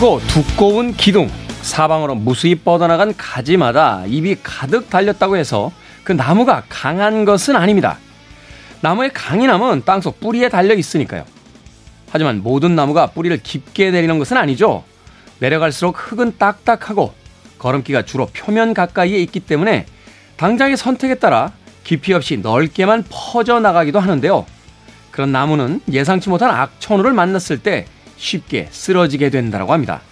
크고 두꺼운 기둥, 사방으로 무수히 뻗어나간 가지마다 입이 가득 달렸다고 해서 그 나무가 강한 것은 아닙니다. 나무의 강인함은 땅속 뿌리에 달려 있으니까요. 하지만 모든 나무가 뿌리를 깊게 내리는 것은 아니죠. 내려갈수록 흙은 딱딱하고 걸음기가 주로 표면 가까이에 있기 때문에 당장의 선택에 따라 깊이 없이 넓게만 퍼져나가기도 하는데요. 그런 나무는 예상치 못한 악천후를 만났을 때 쉽게 쓰러지게 된다고 합니다.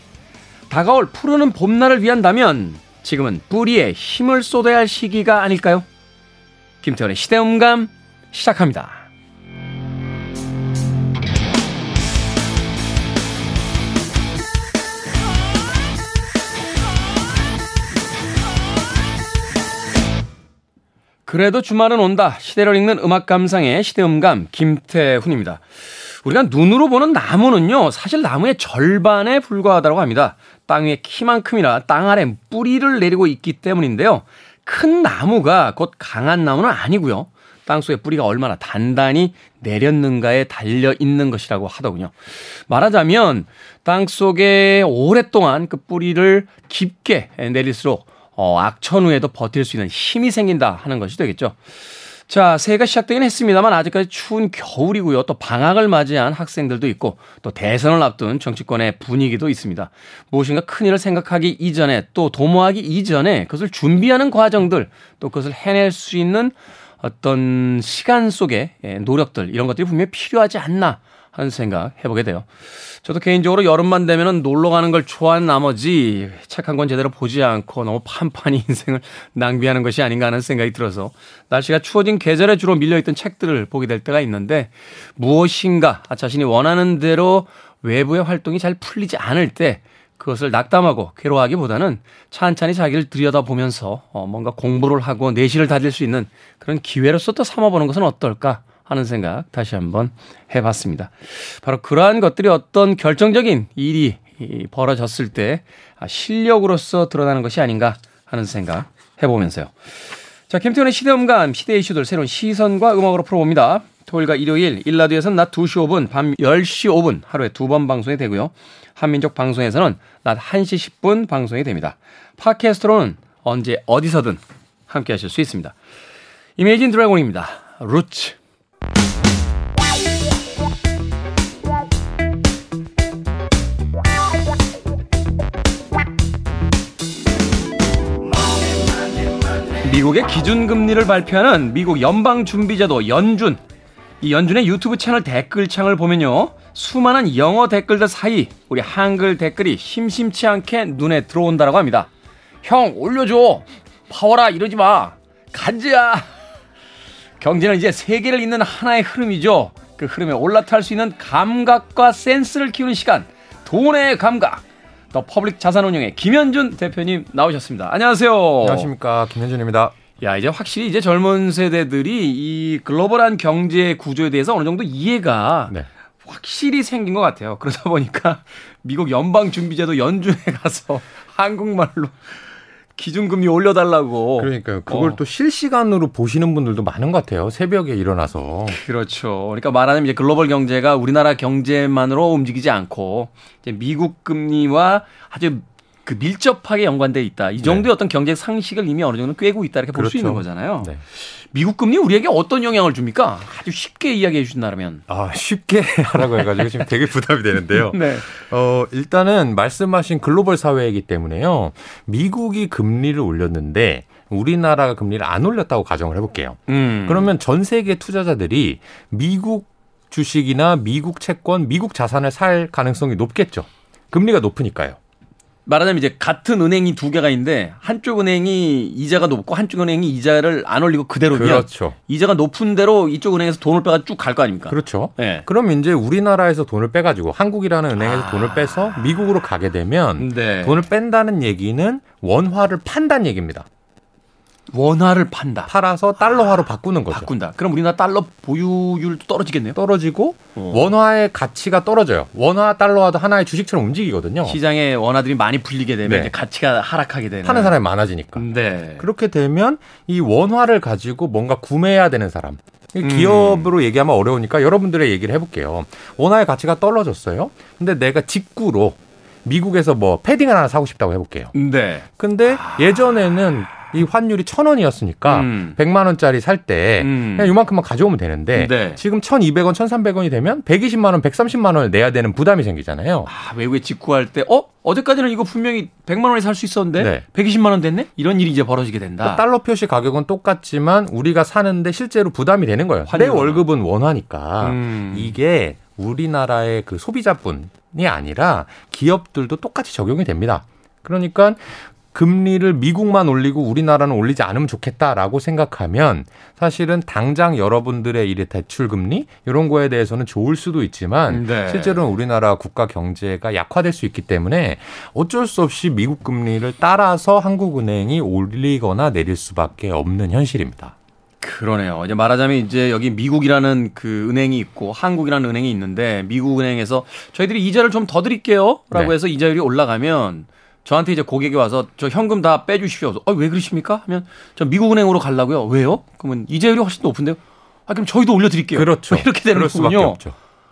다가올 푸르는 봄날을 위한다면 지금은 뿌리에 힘을 쏟아야 할 시기가 아닐까요? 김태원의 시대음감 시작합니다. 그래도 주말은 온다. 시대를 읽는 음악 감상의 시대음감 김태훈입니다. 우리가 눈으로 보는 나무는요, 사실 나무의 절반에 불과하다고 합니다. 땅 위에 키만큼이나 땅 아래 뿌리를 내리고 있기 때문인데요. 큰 나무가 곧 강한 나무는 아니고요. 땅 속에 뿌리가 얼마나 단단히 내렸는가에 달려 있는 것이라고 하더군요. 말하자면 땅 속에 오랫동안 그 뿌리를 깊게 내릴수록 어, 악천후에도 버틸 수 있는 힘이 생긴다 하는 것이 되겠죠. 자, 새해가 시작되긴 했습니다만 아직까지 추운 겨울이고요. 또 방학을 맞이한 학생들도 있고 또 대선을 앞둔 정치권의 분위기도 있습니다. 무엇인가 큰일을 생각하기 이전에 또 도모하기 이전에 그것을 준비하는 과정들 또 그것을 해낼 수 있는 어떤 시간 속의 노력들 이런 것들이 분명히 필요하지 않나 하는 생각 해보게 돼요. 저도 개인적으로 여름만 되면은 놀러 가는 걸 좋아하는 나머지 책 한 권 제대로 보지 않고 너무 판판히 인생을 낭비하는 것이 아닌가 하는 생각이 들어서 날씨가 추워진 계절에 주로 밀려있던 책들을 보게 될 때가 있는데 무엇인가 자신이 원하는 대로 외부의 활동이 잘 풀리지 않을 때 그것을 낙담하고 괴로워하기보다는 찬찬히 자기를 들여다보면서 어 뭔가 공부를 하고 내실을 다질 수 있는 그런 기회로서 또 삼아보는 것은 어떨까 하는 생각 다시 한번 해봤습니다. 바로 그러한 것들이 어떤 결정적인 일이 벌어졌을 때 아, 실력으로서 드러나는 것이 아닌가 하는 생각 해보면서요. 자, 캠티온의 시대음감, 시대 이슈들 새로운 시선과 음악으로 풀어봅니다. 토요일과 일요일, 일라디오에서는 낮 2시 5분, 밤 10시 5분 하루에 두 번 방송이 되고요. 한민족 방송에서는 낮 1시 10분 방송이 됩니다. 팟캐스트로는 언제 어디서든 함께 하실 수 있습니다. 이메이진 드래곤입니다. 루츠. 미국의 기준금리를 발표하는 미국 연방준비제도 연준. 이 연준의 유튜브 채널 댓글창을 보면요. 수많은 영어 댓글들 사이 우리 한글 댓글이 심심치 않게 눈에 들어온다고 합니다. 형, 올려줘. 파월아, 이러지 마. 간지야. 경제는 이제 세계를 잇는 하나의 흐름이죠. 그 흐름에 올라탈 수 있는 감각과 센스를 키우는 시간. 돈의 감각. 더 퍼블릭 자산운용의 김현준 대표님 나오셨습니다. 안녕하세요. 안녕하십니까. 김현준입니다. 야, 이제 확실히 이제 젊은 세대들이 이 글로벌한 경제 구조에 대해서 어느 정도 이해가 네. 확실히 생긴 것 같아요. 그러다 보니까 미국 연방준비제도 연준에 가서 한국말로 기준금리 올려달라고. 그러니까요. 그걸 어. 또 실시간으로 보시는 분들도 많은 것 같아요. 새벽에 일어나서. 그렇죠. 그러니까 말하자면 이제 글로벌 경제가 우리나라 경제만으로 움직이지 않고 이제 미국 금리와 아주 그 밀접하게 연관돼 있다. 이 정도의 네. 어떤 경제 상식을 이미 어느 정도 꿰고 있다 이렇게 볼수 그렇죠. 있는 거잖아요. 네. 미국 금리 우리에게 어떤 영향을 줍니까? 아주 쉽게 이야기해 주신다면. 아, 쉽게 하라고 해가지고 지금 되게 부담이 되는데요. 네. 어, 일단은 말씀하신 글로벌 사회이기 때문에요. 미국이 금리를 올렸는데 우리나라가 금리를 안 올렸다고 가정을 해볼게요. 음. 그러면 전 세계 투자자들이 미국 주식이나 미국 채권, 미국 자산을 살 가능성이 높겠죠. 금리가 높으니까요. 말하자면 이제 같은 은행이 두 개가 있는데 한쪽 은행이 이자가 높고 한쪽 은행이 이자를 안 올리고 그대로면 그렇죠. 이자가 높은 대로 이쪽 은행에서 돈을 빼가 쭉 갈 거 아닙니까? 그렇죠. 네. 그럼 이제 우리나라에서 돈을 빼가지고 한국이라는 은행에서 아. 돈을 빼서 미국으로 가게 되면 네. 돈을 뺀다는 얘기는 원화를 판다는 얘기입니다. 원화를 판다. 팔아서 달러화로 바꾸는 거죠. 바꾼다. 그럼 우리나라 달러 보유율도 떨어지겠네요. 떨어지고 어. 원화의 가치가 떨어져요. 원화 달러화도 하나의 주식처럼 움직이거든요. 시장에 원화들이 많이 불리게 되면 네. 가치가 하락하게 되는. 파는 사람이 많아지니까. 네. 그렇게 되면 이 원화를 가지고 뭔가 구매해야 되는 사람. 음. 기업으로 음. 얘기하면 어려우니까 여러분들의 얘기를 해볼게요. 원화의 가치가 떨어졌어요. 근데 내가 직구로 미국에서 뭐 패딩 하나 사고 싶다고 해볼게요. 네. 근데 아... 예전에는 이 환율이 천 원이었으니까 음. 100만 원짜리 살때 음. 그냥 요만큼만 가져오면 되는데 네. 지금 1,200원, 1,300원이 되면 120만 원, 130만 원을 내야 되는 부담이 생기잖아요. 아, 외국에 직구할 때 어? 어제까지는 이거 분명히 100만 원에 살 수 있었는데 네. 120만 원 됐네? 이런 일이 이제 벌어지게 된다. 달러 표시 가격은 똑같지만 우리가 사는데 실제로 부담이 되는 거예요. 내 월급은 원화니까. 음. 이게 우리나라의 그 소비자뿐이 아니라 기업들도 똑같이 적용이 됩니다. 그러니까 금리를 미국만 올리고 우리나라는 올리지 않으면 좋겠다라고 생각하면 사실은 당장 여러분들의 일의 대출 금리 이런 거에 대해서는 좋을 수도 있지만 네. 실제로는 우리나라 국가 경제가 약화될 수 있기 때문에 어쩔 수 없이 미국 금리를 따라서 한국은행이 올리거나 내릴 수밖에 없는 현실입니다. 그러네요. 이제 말하자면 이제 여기 미국이라는 그 은행이 있고 한국이라는 은행이 있는데 미국 은행에서 저희들이 이자를 좀 더 드릴게요라고 네. 해서 이자율이 올라가면 저한테 이제 고객이 와서 저 현금 다 빼주십시오. 아, 왜 그러십니까? 하면 저 미국은행으로 가려고요. 왜요? 그러면 이자율이 훨씬 높은데요. 아, 그럼 저희도 올려드릴게요. 그렇죠. 이렇게 되는 거군요.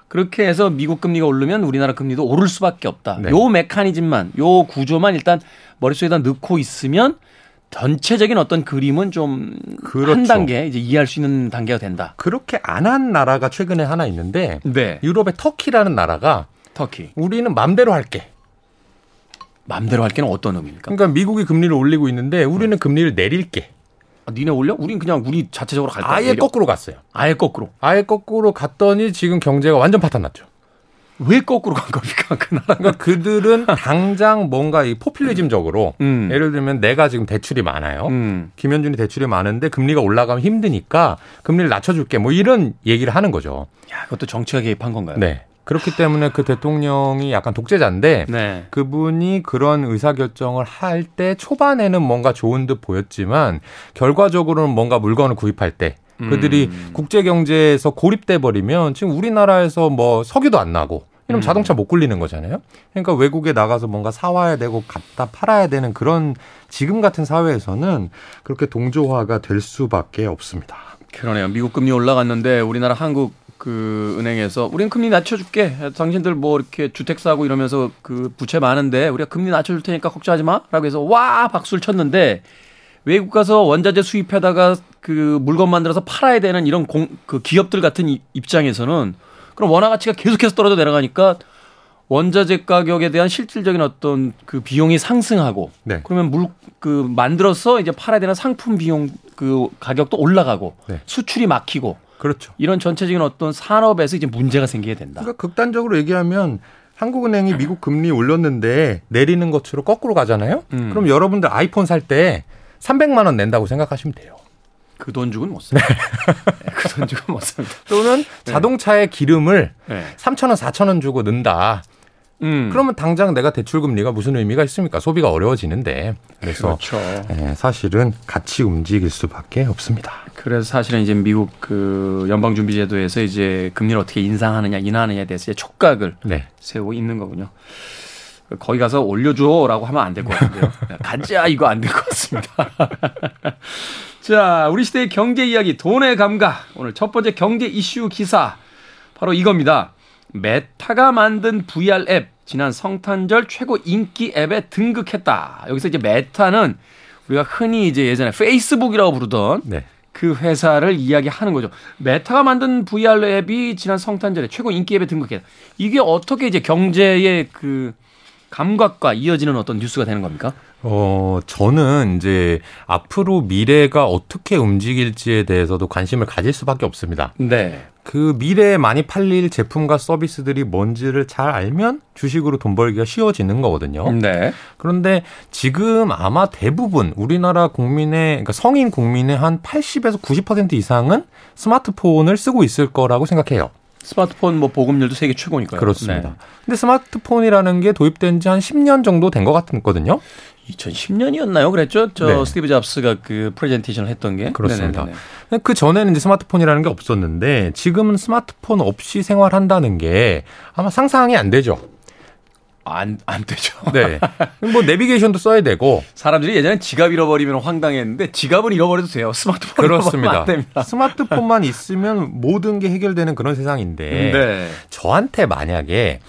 그렇게 해서 미국 금리가 오르면 우리나라 금리도 오를 수밖에 없다. 네. 요 메커니즘만, 요 구조만 일단 머릿속에다 넣고 있으면 전체적인 어떤 그림은 좀한 그렇죠. 단계 이제 이해할 수 있는 단계가 된다. 그렇게 안 한 나라가 최근에 하나 있는데 네. 유럽의 터키라는 나라가 터키. 우리는 맘대로 할게. 맘대로 할 게는 어떤 의미입니까? 그러니까 미국이 금리를 올리고 있는데 우리는 음. 금리를 내릴게. 아, 니네 올려? 우린 그냥 우리 자체적으로 갈 거야. 아예 내려. 거꾸로 갔어요. 아예 거꾸로. 아예 거꾸로 갔더니 지금 경제가 완전 파탄 났죠. 왜 거꾸로 간 겁니까? 그 나라가 그러니까 그들은 당장 뭔가 이 포퓰리즘적으로 음. 예를 들면 내가 지금 대출이 많아요. 음. 김현준이 대출이 많은데 금리가 올라가면 힘드니까 금리를 낮춰줄게. 뭐 이런 얘기를 하는 거죠. 야, 그것도 정치가 개입한 건가요? 네. 그렇기 때문에 그 대통령이 약간 독재자인데 네. 그분이 그런 의사결정을 할 때 초반에는 뭔가 좋은 듯 보였지만 결과적으로는 뭔가 물건을 구입할 때 그들이 음. 국제 경제에서 고립돼 버리면 지금 우리나라에서 뭐 석유도 안 나고 이러면 음. 자동차 못 굴리는 거잖아요. 그러니까 외국에 나가서 뭔가 사와야 되고 갖다 팔아야 되는 그런 지금 같은 사회에서는 그렇게 동조화가 될 수밖에 없습니다. 그러네요. 미국 금리 올라갔는데 우리나라 한국 그 은행에서 우리는 금리 낮춰줄게. 당신들 뭐 이렇게 주택 사고 이러면서 그 부채 많은데 우리가 금리 낮춰줄 테니까 걱정하지 마라고 해서 와 박수를 쳤는데 외국 가서 원자재 수입하다가 그 물건 만들어서 팔아야 되는 이런 공, 그 기업들 같은 입장에서는 그럼 원화 가치가 계속해서 떨어져 내려가니까 원자재 가격에 대한 실질적인 어떤 그 비용이 상승하고 네. 그러면 물 그 만들어서 이제 팔아야 되는 상품 비용 그 가격도 올라가고 네. 수출이 막히고 그렇죠. 이런 전체적인 어떤 산업에서 이제 문제가 생기게 된다. 그러니까 극단적으로 얘기하면 한국은행이 미국 금리 올렸는데 내리는 것으로 거꾸로 가잖아요. 음. 그럼 여러분들 아이폰 살 때 300만 원 낸다고 생각하시면 돼요. 그 돈 주고는 못 삽니다. 네. 네 그돈 주고 못 삽니다. 또는 네. 자동차의 기름을 네. 3천 원, 4천 원 주고 넣는다. 음. 그러면 당장 내가 대출 금리가 무슨 의미가 있습니까? 소비가 어려워지는데. 그래서 그렇죠. 네, 사실은 같이 움직일 수밖에 없습니다. 그래서 사실은 이제 미국 그 연방준비제도에서 이제 금리를 어떻게 인상하느냐, 인하느냐에 대해서 촉각을 네. 세우고 있는 거군요. 거기 가서 올려줘라고 하면 안 될 것 같은데요. 가자 이거 안 될 것 같습니다. 자, 우리 시대의 경제 이야기, 돈의 감각. 오늘 첫 번째 경제 이슈 기사 바로 이겁니다. 메타가 만든 VR 앱 지난 성탄절 최고 인기 앱에 등극했다. 여기서 이제 메타는 우리가 흔히 이제 예전에 페이스북이라고 부르던 네. 그 회사를 이야기하는 거죠. 메타가 만든 VR 앱이 지난 성탄절에 최고 인기 앱에 등극했다. 이게 어떻게 이제 경제의 그 감각과 이어지는 어떤 뉴스가 되는 겁니까? 어, 저는 이제 앞으로 미래가 어떻게 움직일지에 대해서도 관심을 가질 수밖에 없습니다. 네. 그 미래에 많이 팔릴 제품과 서비스들이 뭔지를 잘 알면 주식으로 돈 벌기가 쉬워지는 거거든요. 네. 그런데 지금 아마 대부분 우리나라 국민의 그러니까 성인 국민의 한 80에서 90% 이상은 스마트폰을 쓰고 있을 거라고 생각해요. 스마트폰 뭐 보급률도 세계 최고니까요. 그렇습니다. 네. 근데 스마트폰이라는 게 도입된 지 한 10년 정도 된 것 같거든요. 2010년이었나요? 그랬죠? 저 네. 스티브 잡스가 그 프레젠테이션을 했던 게. 그렇습니다. 네네네. 그 전에는 이제 스마트폰이라는 게 없었는데 지금은 스마트폰 없이 생활한다는 게 아마 상상이 안 되죠. 안, 안 되죠. 네. 뭐 내비게이션도 써야 되고. 사람들이 예전에 지갑 잃어버리면 황당했는데 지갑은 잃어버려도 돼요. 스마트폰 그렇습니다. 스마트폰만 있으면 모든 게 해결되는 그런 세상인데. 네. 저한테 만약에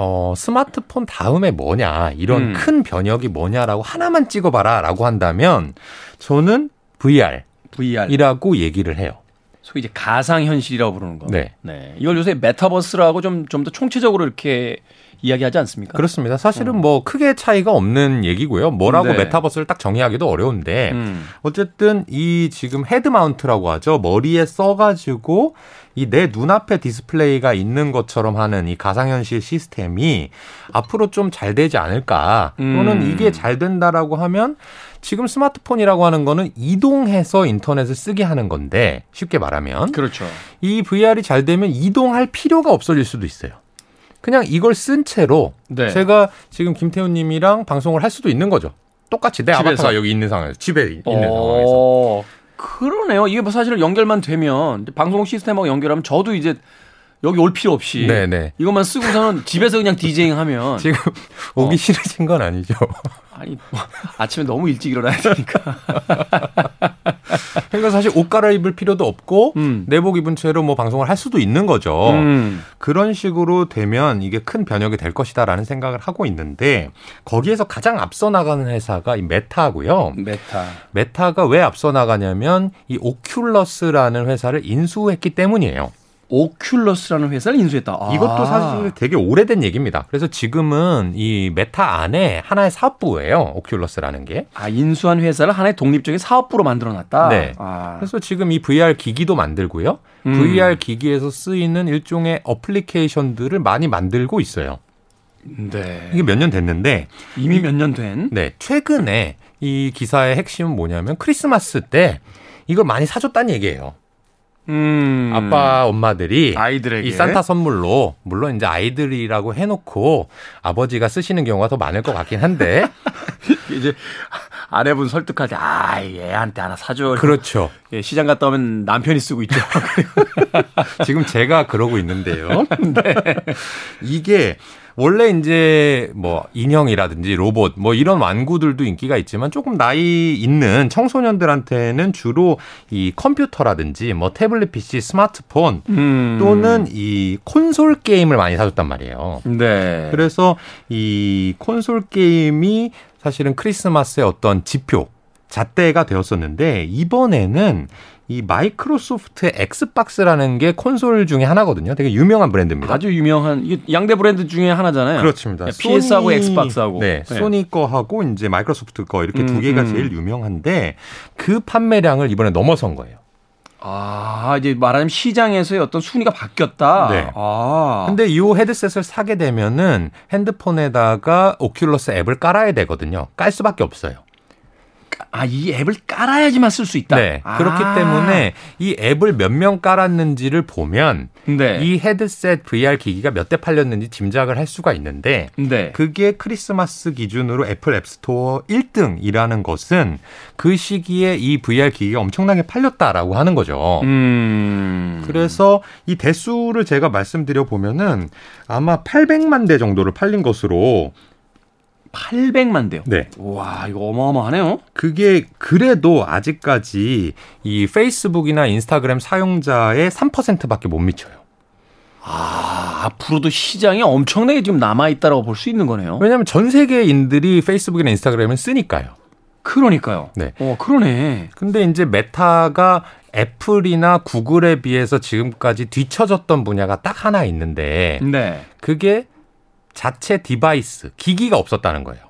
어, 스마트폰 다음에 뭐냐, 이런 음. 큰 변혁이 뭐냐라고 하나만 찍어봐라 라고 한다면 저는 VR. VR. 이라고 얘기를 해요. 소위 이제 가상현실이라고 부르는 거. 네. 네. 이걸 요새 메타버스라고 좀, 좀 더 총체적으로 이렇게 이야기하지 않습니까? 그렇습니다. 사실은 어. 뭐 크게 차이가 없는 얘기고요. 뭐라고 네. 메타버스를 딱 정의하기도 어려운데 음. 어쨌든 이 지금 head mount라고 하죠. 머리에 써가지고 이 내 눈앞에 디스플레이가 있는 것처럼 하는 이 가상현실 시스템이 앞으로 좀 잘 되지 않을까 또는 음. 이게 잘 된다라고 하면 지금 스마트폰이라고 하는 거는 이동해서 인터넷을 쓰게 하는 건데 쉽게 말하면 그렇죠. 이 VR이 잘 되면 이동할 필요가 없어질 수도 있어요. 그냥 이걸 쓴 채로 네. 제가 지금 김태훈 님이랑 방송을 할 수도 있는 거죠. 똑같이 내 집에서. 아바타가 여기 있는 상황에서 집에 있는 어... 상황에서. 그러네요. 이게 뭐 사실 연결만 되면 방송 시스템하고 연결하면 저도 이제 여기 올 필요 없이 네네. 네. 이것만 쓰고서는 집에서 그냥 디제잉 하면 지금 오기 어. 싫으신 건 아니죠? 아니 뭐, 아침에 너무 일찍 일어나야 되니까. 그러니까 사실 옷 갈아입을 필요도 없고 음. 내복 입은 채로 뭐 방송을 할 수도 있는 거죠. 음. 그런 식으로 되면 이게 큰 변혁이 될 것이다라는 생각을 하고 있는데 거기에서 가장 앞서 나가는 회사가 이 메타고요. 메타. 메타가 왜 앞서 나가냐면 이 오큘러스라는 회사를 인수했기 때문이에요. 오큘러스라는 회사를 인수했다. 아. 이것도 사실 되게 오래된 얘기입니다. 그래서 지금은 이 메타 안에 하나의 사업부예요. 오큘러스라는 게. 아, 인수한 회사를 하나의 독립적인 사업부로 만들어 놨다. 네. 아. 그래서 지금 이 VR 기기도 만들고요. 음. VR 기기에서 쓰이는 일종의 어플리케이션들을 많이 만들고 있어요. 네. 이게 몇 년 됐는데 이미 몇 년 된? 네. 최근에 이 기사의 핵심은 뭐냐면 크리스마스 때 이걸 많이 사줬다는 얘기예요. 음. 아빠 엄마들이 아이들에게 이 산타 선물로 물론 이제 아이들이라고 해놓고 아버지가 쓰시는 경우가 더 많을 것 같긴 한데 이제 아내분 설득할 때 아 얘한테 하나 사줘. 그렇죠. 예, 시장 갔다 오면 남편이 쓰고 있죠. 지금 제가 그러고 있는데요. 네. 이게 원래 이제 뭐 인형이라든지 로봇 뭐 이런 완구들도 인기가 있지만 조금 나이 있는 청소년들한테는 주로 이 컴퓨터라든지 뭐 태블릿 PC, 스마트폰 음. 또는 이 콘솔 게임을 많이 사줬단 말이에요. 네. 그래서 이 콘솔 게임이 사실은 크리스마스의 어떤 지표 잣대가 되었었는데 이번에는 이 마이크로소프트의 엑스박스라는 게 콘솔 중에 하나거든요. 되게 유명한 브랜드입니다. 아주 유명한 양대 브랜드 중에 하나잖아요. 그렇습니다. 네, PS하고 엑스박스하고. 네, 네. 소니 거하고 이제 마이크로소프트 거 이렇게 음, 두 개가 음. 제일 유명한데 그 판매량을 이번에 넘어선 거예요. 아, 이제 말하자면 시장에서의 어떤 순위가 바뀌었다. 네. 아. 근데 이 헤드셋을 사게 되면은 핸드폰에다가 오큘러스 앱을 깔아야 되거든요. 깔 수밖에 없어요. 아, 이 앱을 깔아야지만 쓸 수 있다. 네. 아. 그렇기 때문에 이 앱을 몇 명 깔았는지를 보면 네. 이 헤드셋 VR 기기가 몇 대 팔렸는지 짐작을 할 수가 있는데 네. 그게 크리스마스 기준으로 애플 앱스토어 1등이라는 것은 그 시기에 이 VR 기기가 엄청나게 팔렸다라고 하는 거죠. 음. 그래서 이 대수를 제가 말씀드려 보면은 아마 800만 대 정도를 팔린 것으로 800만 대요. 네. 와, 이거 어마어마하네요. 그게 그래도 아직까지 이 페이스북이나 인스타그램 사용자의 3%밖에 못 미쳐요. 아, 앞으로도 시장이 엄청나게 지금 남아있다라고 볼 수 있는 거네요. 왜냐하면 전 세계인들이 페이스북이나 인스타그램을 쓰니까요. 그러니까요. 네. 어, 그러네. 근데 이제 메타가 애플이나 구글에 비해서 지금까지 뒤처졌던 분야가 딱 하나 있는데 네. 그게 자체 device, 기기가 없었다는 거예요.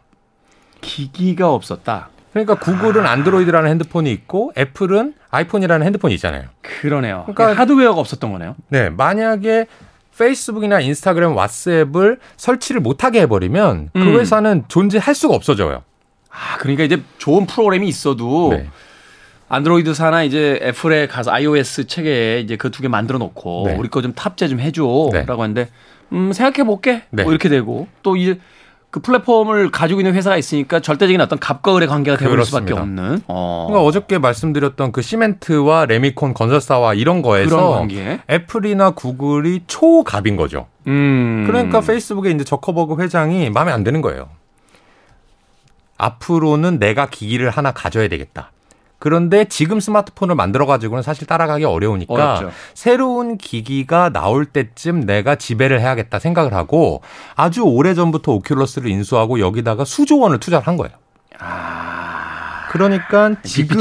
기기가 없었다. 그러니까 구글은 아. 안드로이드라는 핸드폰이 있고 애플은 아이폰이라는 핸드폰이 있잖아요. 그러네요. 그러니까 하드웨어가 없었던 거네요. 네, 만약에 페이스북이나 인스타그램, 왓츠앱을 설치를 못하게 해버리면 그 음. 그 회사는 존재할 수가 없어져요. 아, 그러니까 이제 좋은 프로그램이 있어도 네. 안드로이드사나 이제 애플에 가서 iOS 체계에 이제 그 두 개 만들어 놓고 네. 우리 거 좀 탑재 좀 해줘라고 네. 하는데 음, 생각해 볼게. 네. 뭐 이렇게 되고 또 이제 그 플랫폼을 가지고 있는 회사가 있으니까 절대적인 어떤 갑과 을의 관계가 되버릴 수밖에 없는. 어. 그러니까 어저께 말씀드렸던 그 시멘트와 레미콘 건설사와 이런 거에서 애플이나 구글이 초갑인 거죠. 음. 그러니까 페이스북의 이제 저커버그 회장이 마음에 안 드는 거예요. 앞으로는 내가 기기를 하나 가져야 되겠다. 그런데 지금 스마트폰을 만들어 가지고는 사실 따라가기 어려우니까 어렵죠. 새로운 기기가 나올 때쯤 내가 지배를 해야겠다 생각을 하고 아주 오래 전부터 오큘러스를 인수하고 여기다가 수조 원을 투자를 한 거예요. 아. 그러니까 지금은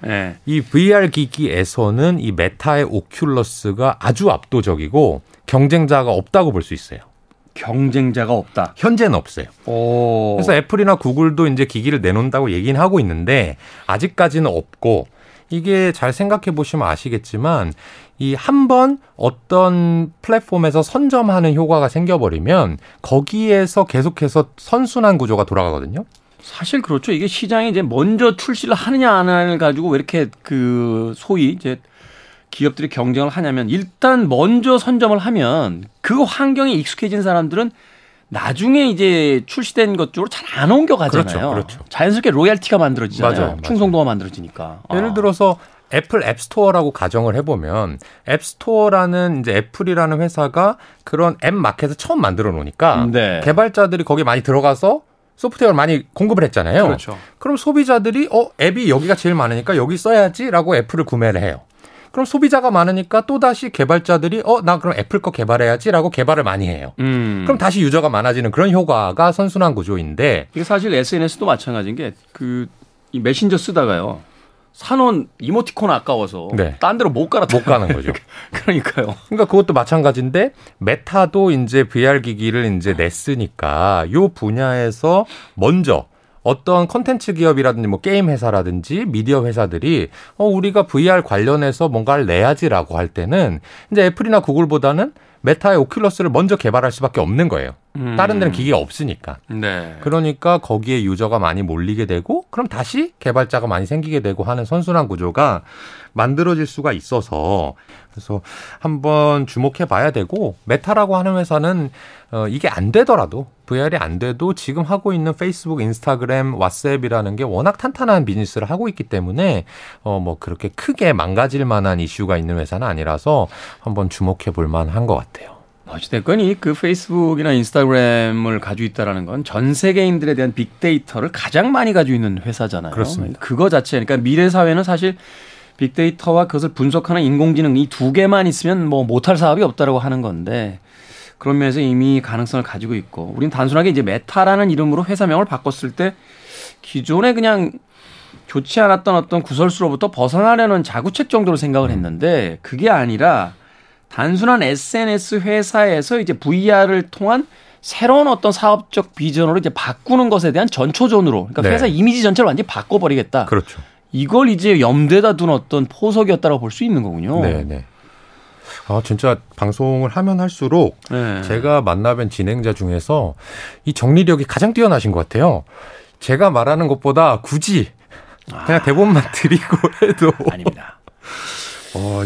네. 이 VR 기기에서는 이 메타의 오큘러스가 아주 압도적이고 경쟁자가 없다고 볼 수 있어요. 경쟁자가 없다. 현재는 없어요. 오. 그래서 애플이나 구글도 이제 기기를 내놓는다고 얘기는 하고 있는데 아직까지는 없고 이게 잘 생각해 보시면 아시겠지만 이 한 번 어떤 플랫폼에서 선점하는 효과가 생겨버리면 거기에서 계속해서 선순환 구조가 돌아가거든요. 사실 그렇죠. 이게 시장에 이제 먼저 출시를 하느냐 안 하느냐를 가지고 왜 이렇게 그 소위 이제 기업들이 경쟁을 하냐면 일단 먼저 선점을 하면 그 환경에 익숙해진 사람들은 나중에 이제 출시된 것 쪽으로 잘 안 옮겨가잖아요. 그렇죠, 그렇죠. 자연스럽게 로얄티가 만들어지잖아요. 맞아요, 충성도가 만들어지니까. 예를 아. 들어서 애플 앱스토어라고 가정을 해보면 앱스토어라는 이제 애플이라는 회사가 그런 앱 마켓을 처음 만들어 놓으니까 네. 개발자들이 거기 많이 들어가서 소프트웨어를 많이 공급을 했잖아요. 그렇죠. 그럼 소비자들이 어 앱이 여기가 제일 많으니까 여기 써야지라고 애플을 구매를 해요. 그럼 소비자가 많으니까 또 다시 개발자들이 어 나 그럼 애플 거 개발해야지라고 개발을 많이 해요. 음. 그럼 다시 유저가 많아지는 그런 효과가 선순환 구조인데 이게 사실 SNS도 마찬가지인 게 그 이 메신저 쓰다가요. 사놓은 이모티콘 아까워서 네. 딴 데로 못 갈아 못 가는 거죠. 그러니까요. 그러니까 그것도 마찬가지인데 메타도 이제 VR 기기를 이제 냈으니까 요 분야에서 먼저 어떤 컨텐츠 기업이라든지 뭐 게임 회사라든지 미디어 회사들이 어 우리가 VR 관련해서 뭔가를 내야지라고 할 때는 이제 애플이나 구글보다는 메타의 오큘러스를 먼저 개발할 수밖에 없는 거예요. 음. 다른 데는 기기가 없으니까. 네. 그러니까 거기에 유저가 많이 몰리게 되고 그럼 다시 개발자가 많이 생기게 되고 하는 선순환 구조가 만들어질 수가 있어서 그래서 한번 주목해 봐야 되고 메타라고 하는 회사는 어 이게 안 되더라도 VR이 안 돼도 지금 하고 있는 페이스북, 인스타그램, 왓츠앱이라는 게 워낙 탄탄한 비즈니스를 하고 있기 때문에 어 뭐 그렇게 크게 망가질 만한 이슈가 있는 회사는 아니라서 한번 주목해 볼 만한 것 같아요. 어찌됐건 이 그 페이스북이나 인스타그램을 가지고 있다라는 건 전 세계인들에 대한 빅데이터를 가장 많이 가지고 있는 회사잖아요. 그렇습니다. 그거 자체, 그러니까 미래 사회는 사실 빅데이터와 그것을 분석하는 인공지능 이 두 개만 있으면 뭐 못할 사업이 없다라고 하는 건데 그런 면에서 이미 가능성을 가지고 있고 우리는 단순하게 이제 메타라는 이름으로 회사명을 바꿨을 때 기존에 그냥 좋지 않았던 어떤 구설수로부터 벗어나려는 자구책 정도로 생각을 음. 했는데 그게 아니라 단순한 SNS 회사에서 이제 VR을 통한 새로운 어떤 사업적 비전으로 이제 바꾸는 것에 대한 전초전으로 그러니까 네. 회사 이미지 전체를 완전히 바꿔버리겠다. 그렇죠. 이걸 이제 염두에다 둔 어떤 포석이었다고 볼 수 있는 거군요. 네, 네. 아, 진짜 방송을 하면 할수록 네. 제가 만나뵌 진행자 중에서 이 정리력이 가장 뛰어나신 것 같아요. 제가 말하는 것보다 굳이 그냥 아. 대본만 드리고 해도 아닙니다. 어,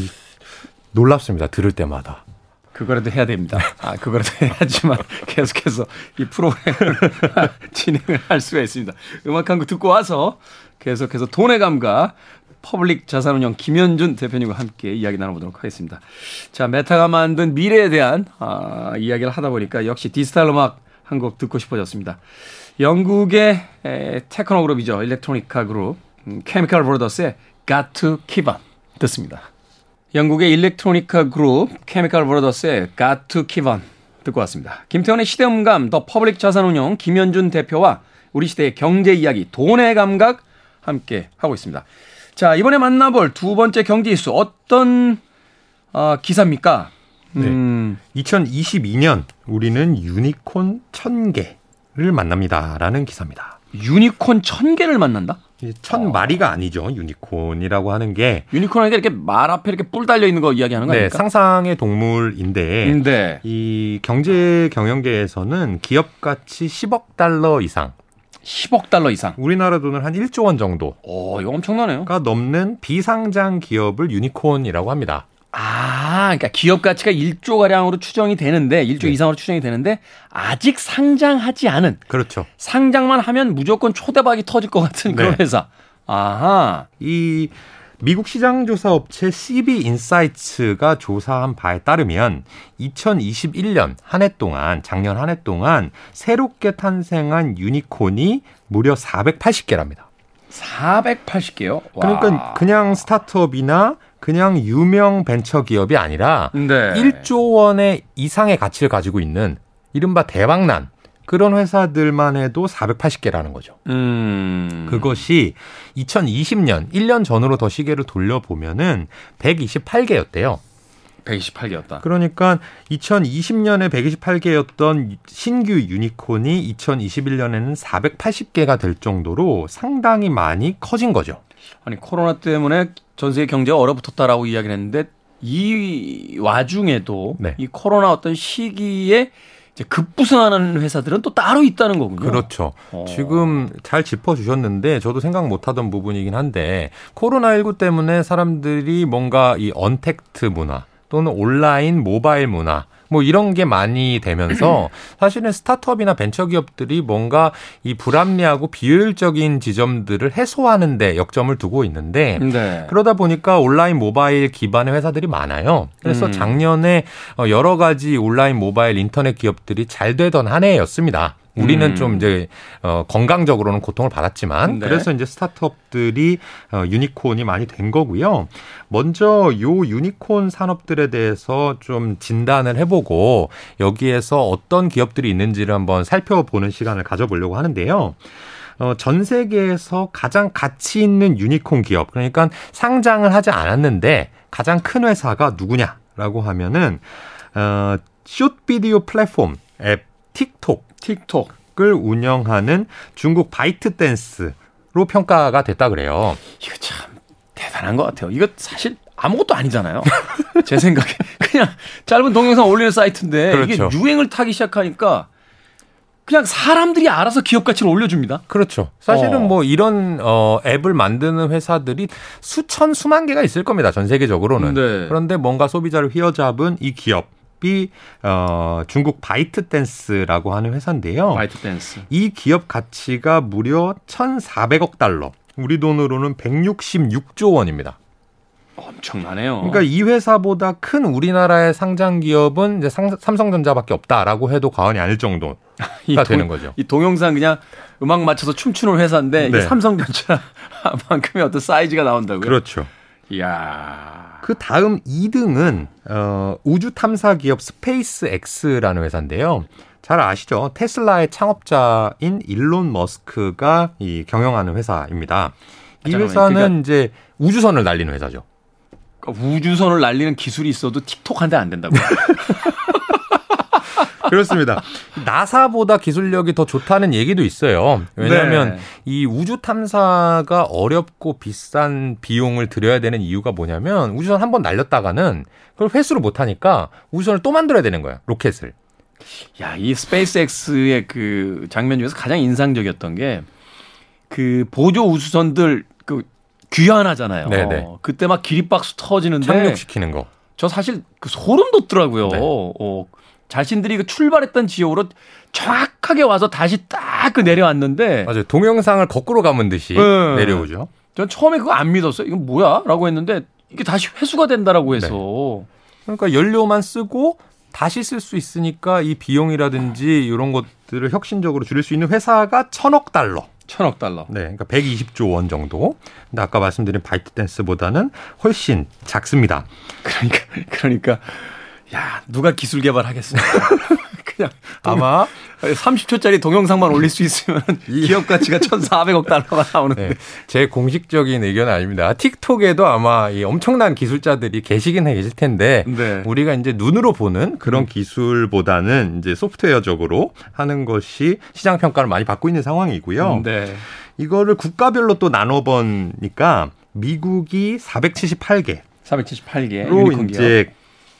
놀랍습니다. 들을 때마다. 그거라도 해야 됩니다. 아, 그거라도 해야지만 계속해서 이 프로그램을 진행을 할 수가 있습니다. 음악 한 곡 듣고 와서 계속해서 돈의 감각 퍼블릭 자산운용 김현준 대표님과 함께 이야기 나눠보도록 하겠습니다. 자, 메타가 만든 미래에 대한 아, 이야기를 하다 보니까 역시 디지털 음악 한 곡 듣고 싶어졌습니다. 영국의 에, 테크노 그룹이죠. 일렉트로니카 그룹 음, 케미컬 브로더스의 Got to Keep On 듣습니다. 영국의 일렉트로니카 그룹 케미컬 브로더스의 Got to Keep On 듣고 왔습니다. 김태원의 시대음감 더 퍼블릭 자산운용 김현준 대표와 우리 시대의 경제 이야기 돈의 감각 함께 하고 있습니다. 자, 이번에 만나볼 두 번째 경제 이슈 어떤 어, 기사입니까? 음. 네. 2022년 우리는 유니콘 1000개를 만납니다라는 기사입니다. 유니콘 1000개를 만난다? 천 어. 마리가 아니죠. 유니콘이라고 하는 게 유니콘 하니까 이렇게 말 앞에 이렇게 뿔 달려 있는 거 이야기하는 거아닙니 네, 상상의 동물인데 네. 이 경제 경영계에서는 기업 가치 10억 달러 이상 10억 달러 이상. 우리나라 돈을 한 1조 원 정도. 오, 이거 엄청나네요. 가 넘는 비상장 기업을 유니콘이라고 합니다. 아, 그러니까 기업 가치가 1조 가량으로 추정이 되는데 1조 네. 이상으로 추정이 되는데 아직 상장하지 않은 그렇죠. 상장만 하면 무조건 초대박이 터질 것 같은 그런 네. 회사. 아하. 이 미국 시장조사 업체 CB 인사이츠가 조사한 바에 따르면 2021년 한 해 동안 작년 한 해 동안 새롭게 탄생한 유니콘이 무려 480개랍니다. 480개요? 그러니까 그냥 스타트업이나 그냥 유명 벤처 기업이 아니라 네. 1조 원의 이상의 가치를 가지고 있는 이른바 대박난 그런 회사들만 해도 480개라는 거죠. 음. 그것이 2020년 1년 전으로 더 시계를 돌려보면은 128개였대요. 128개였다. 그러니까 2020년에 128개였던 신규 유니콘이 2021년에는 480개가 될 정도로 상당히 많이 커진 거죠. 아니 코로나 때문에 전 세계 경제가 얼어붙었다라고 이야기를 했는데 이 와중에도 네. 이 코로나 어떤 시기에 이제 급부상하는 회사들은 또 따로 있다는 거군요. 그렇죠. 어. 지금 잘 짚어주셨는데 저도 생각 못하던 부분이긴 한데 코로나19 때문에 사람들이 뭔가 이 언택트 문화 또는 온라인 모바일 문화 뭐 이런 게 많이 되면서 사실은 스타트업이나 벤처 기업들이 뭔가 이 불합리하고 비효율적인 지점들을 해소하는 데 역점을 두고 있는데 네. 그러다 보니까 온라인 모바일 기반의 회사들이 많아요. 그래서 음. 작년에 어, 여러 가지 온라인 모바일 인터넷 기업들이 잘 되던 한 해였습니다. 우리는 음. 좀 이제 어 건강적으로는 고통을 받았지만 네. 그래서 이제 스타트업들이 어 유니콘이 많이 된 거고요. 먼저 요 유니콘 산업들에 대해서 좀 진단을 해보고 여기에서 어떤 기업들이 있는지를 한번 살펴보는 시간을 가져보려고 하는데요. 어, 전 세계에서 가장 가치 있는 유니콘 기업, 그러니까 상장을 하지 않았는데 가장 큰 회사가 누구냐라고 하면은, 어, 숏 비디오 플랫폼 앱 틱톡 틱톡을 운영하는 중국 바이트 댄스로 평가가 됐다 그래요. 이거 참 대단한 것 같아요. 이거 사실 아무것도 아니잖아요. 제 생각에 그냥 짧은 동영상 올리는 사이트인데 그렇죠. 이게 유행을 타기 시작하니까 그냥 사람들이 알아서 기업 가치를 올려줍니다. 그렇죠. 사실은 어. 뭐 이런 어 앱을 만드는 회사들이 수천 수만 개가 있을 겁니다. 전 세계적으로는. 네. 그런데 뭔가 소비자를 휘어잡은 이 기업 기업이 어, 중국 바이트 댄스라고 하는 회사인데요. 바이트 댄스. 이 기업 가치가 무려 1,400억 달러. 우리 돈으로는 166조 원입니다. 엄청나네요. 그러니까 이 회사보다 큰 우리나라의 상장 기업은 이제 삼성전자밖에 없다라고 해도 과언이 아닐 정도가 동, 되는 거죠. 이 동영상 그냥 음악 맞춰서 춤추는 회사인데 네. 삼성전자만큼의 어떤 사이즈가 나온다고요? 그렇죠. 이야. 그 다음 2등은 어, 우주 탐사 기업 스페이스 X라는 회사인데요. 잘 아시죠? 테슬라의 창업자인 일론 머스크가 이 경영하는 회사입니다. 이 회사는 그러니까 이제 우주선을 날리는 회사죠. 그러니까 우주선을 날리는 기술이 있어도 틱톡한테 안 된다고요? 그렇습니다. 나사보다 기술력이 더 좋다는 얘기도 있어요. 왜냐하면 네. 이 우주 탐사가 어렵고 비싼 비용을 들여야 되는 이유가 뭐냐면 우주선 한 번 날렸다가는 그걸 회수를 못 하니까 우주선을 또 만들어야 되는 거야. 로켓을. 야, 이 스페이스X의 그 장면 중에서 가장 인상적이었던 게 그 보조 우주선들 그 귀환하잖아요. 네네. 그때 막 기립박수 터지는데 착륙시키는 거. 저 사실 그 소름 돋더라고요. 네. 어, 자신들이 그 출발했던 지역으로 정확하게 와서 다시 딱 그 내려왔는데 맞아요. 동영상을 거꾸로 감은 듯이 네. 내려오죠. 전 처음에 그거 안 믿었어요. 이건 뭐야?라고 했는데 이게 다시 회수가 된다라고 해서 네. 그러니까 연료만 쓰고 다시 쓸 수 있으니까 이 비용이라든지 이런 것들을 혁신적으로 줄일 수 있는 회사가 천억 달러. 천억 달러. 네, 그러니까 120조 원 정도. 근데 아까 말씀드린 바이트 댄스보다는 훨씬 작습니다. 그러니까 그러니까 야, 누가 기술 개발하겠습니까? 그냥 아마 30초짜리 동영상만 올릴 수 있으면 기업 가치가 1,400억 달러가 나오는데. 네, 제 공식적인 의견은 아닙니다. 틱톡에도 아마 이 엄청난 기술자들이 계시긴 계실 텐데 네. 우리가 이제 눈으로 보는 그런 음. 기술보다는 이제 소프트웨어적으로 하는 것이 시장 평가를 많이 받고 있는 상황이고요. 네. 이거를 국가별로 또 나눠 보니까 미국이 478개 478개로 이제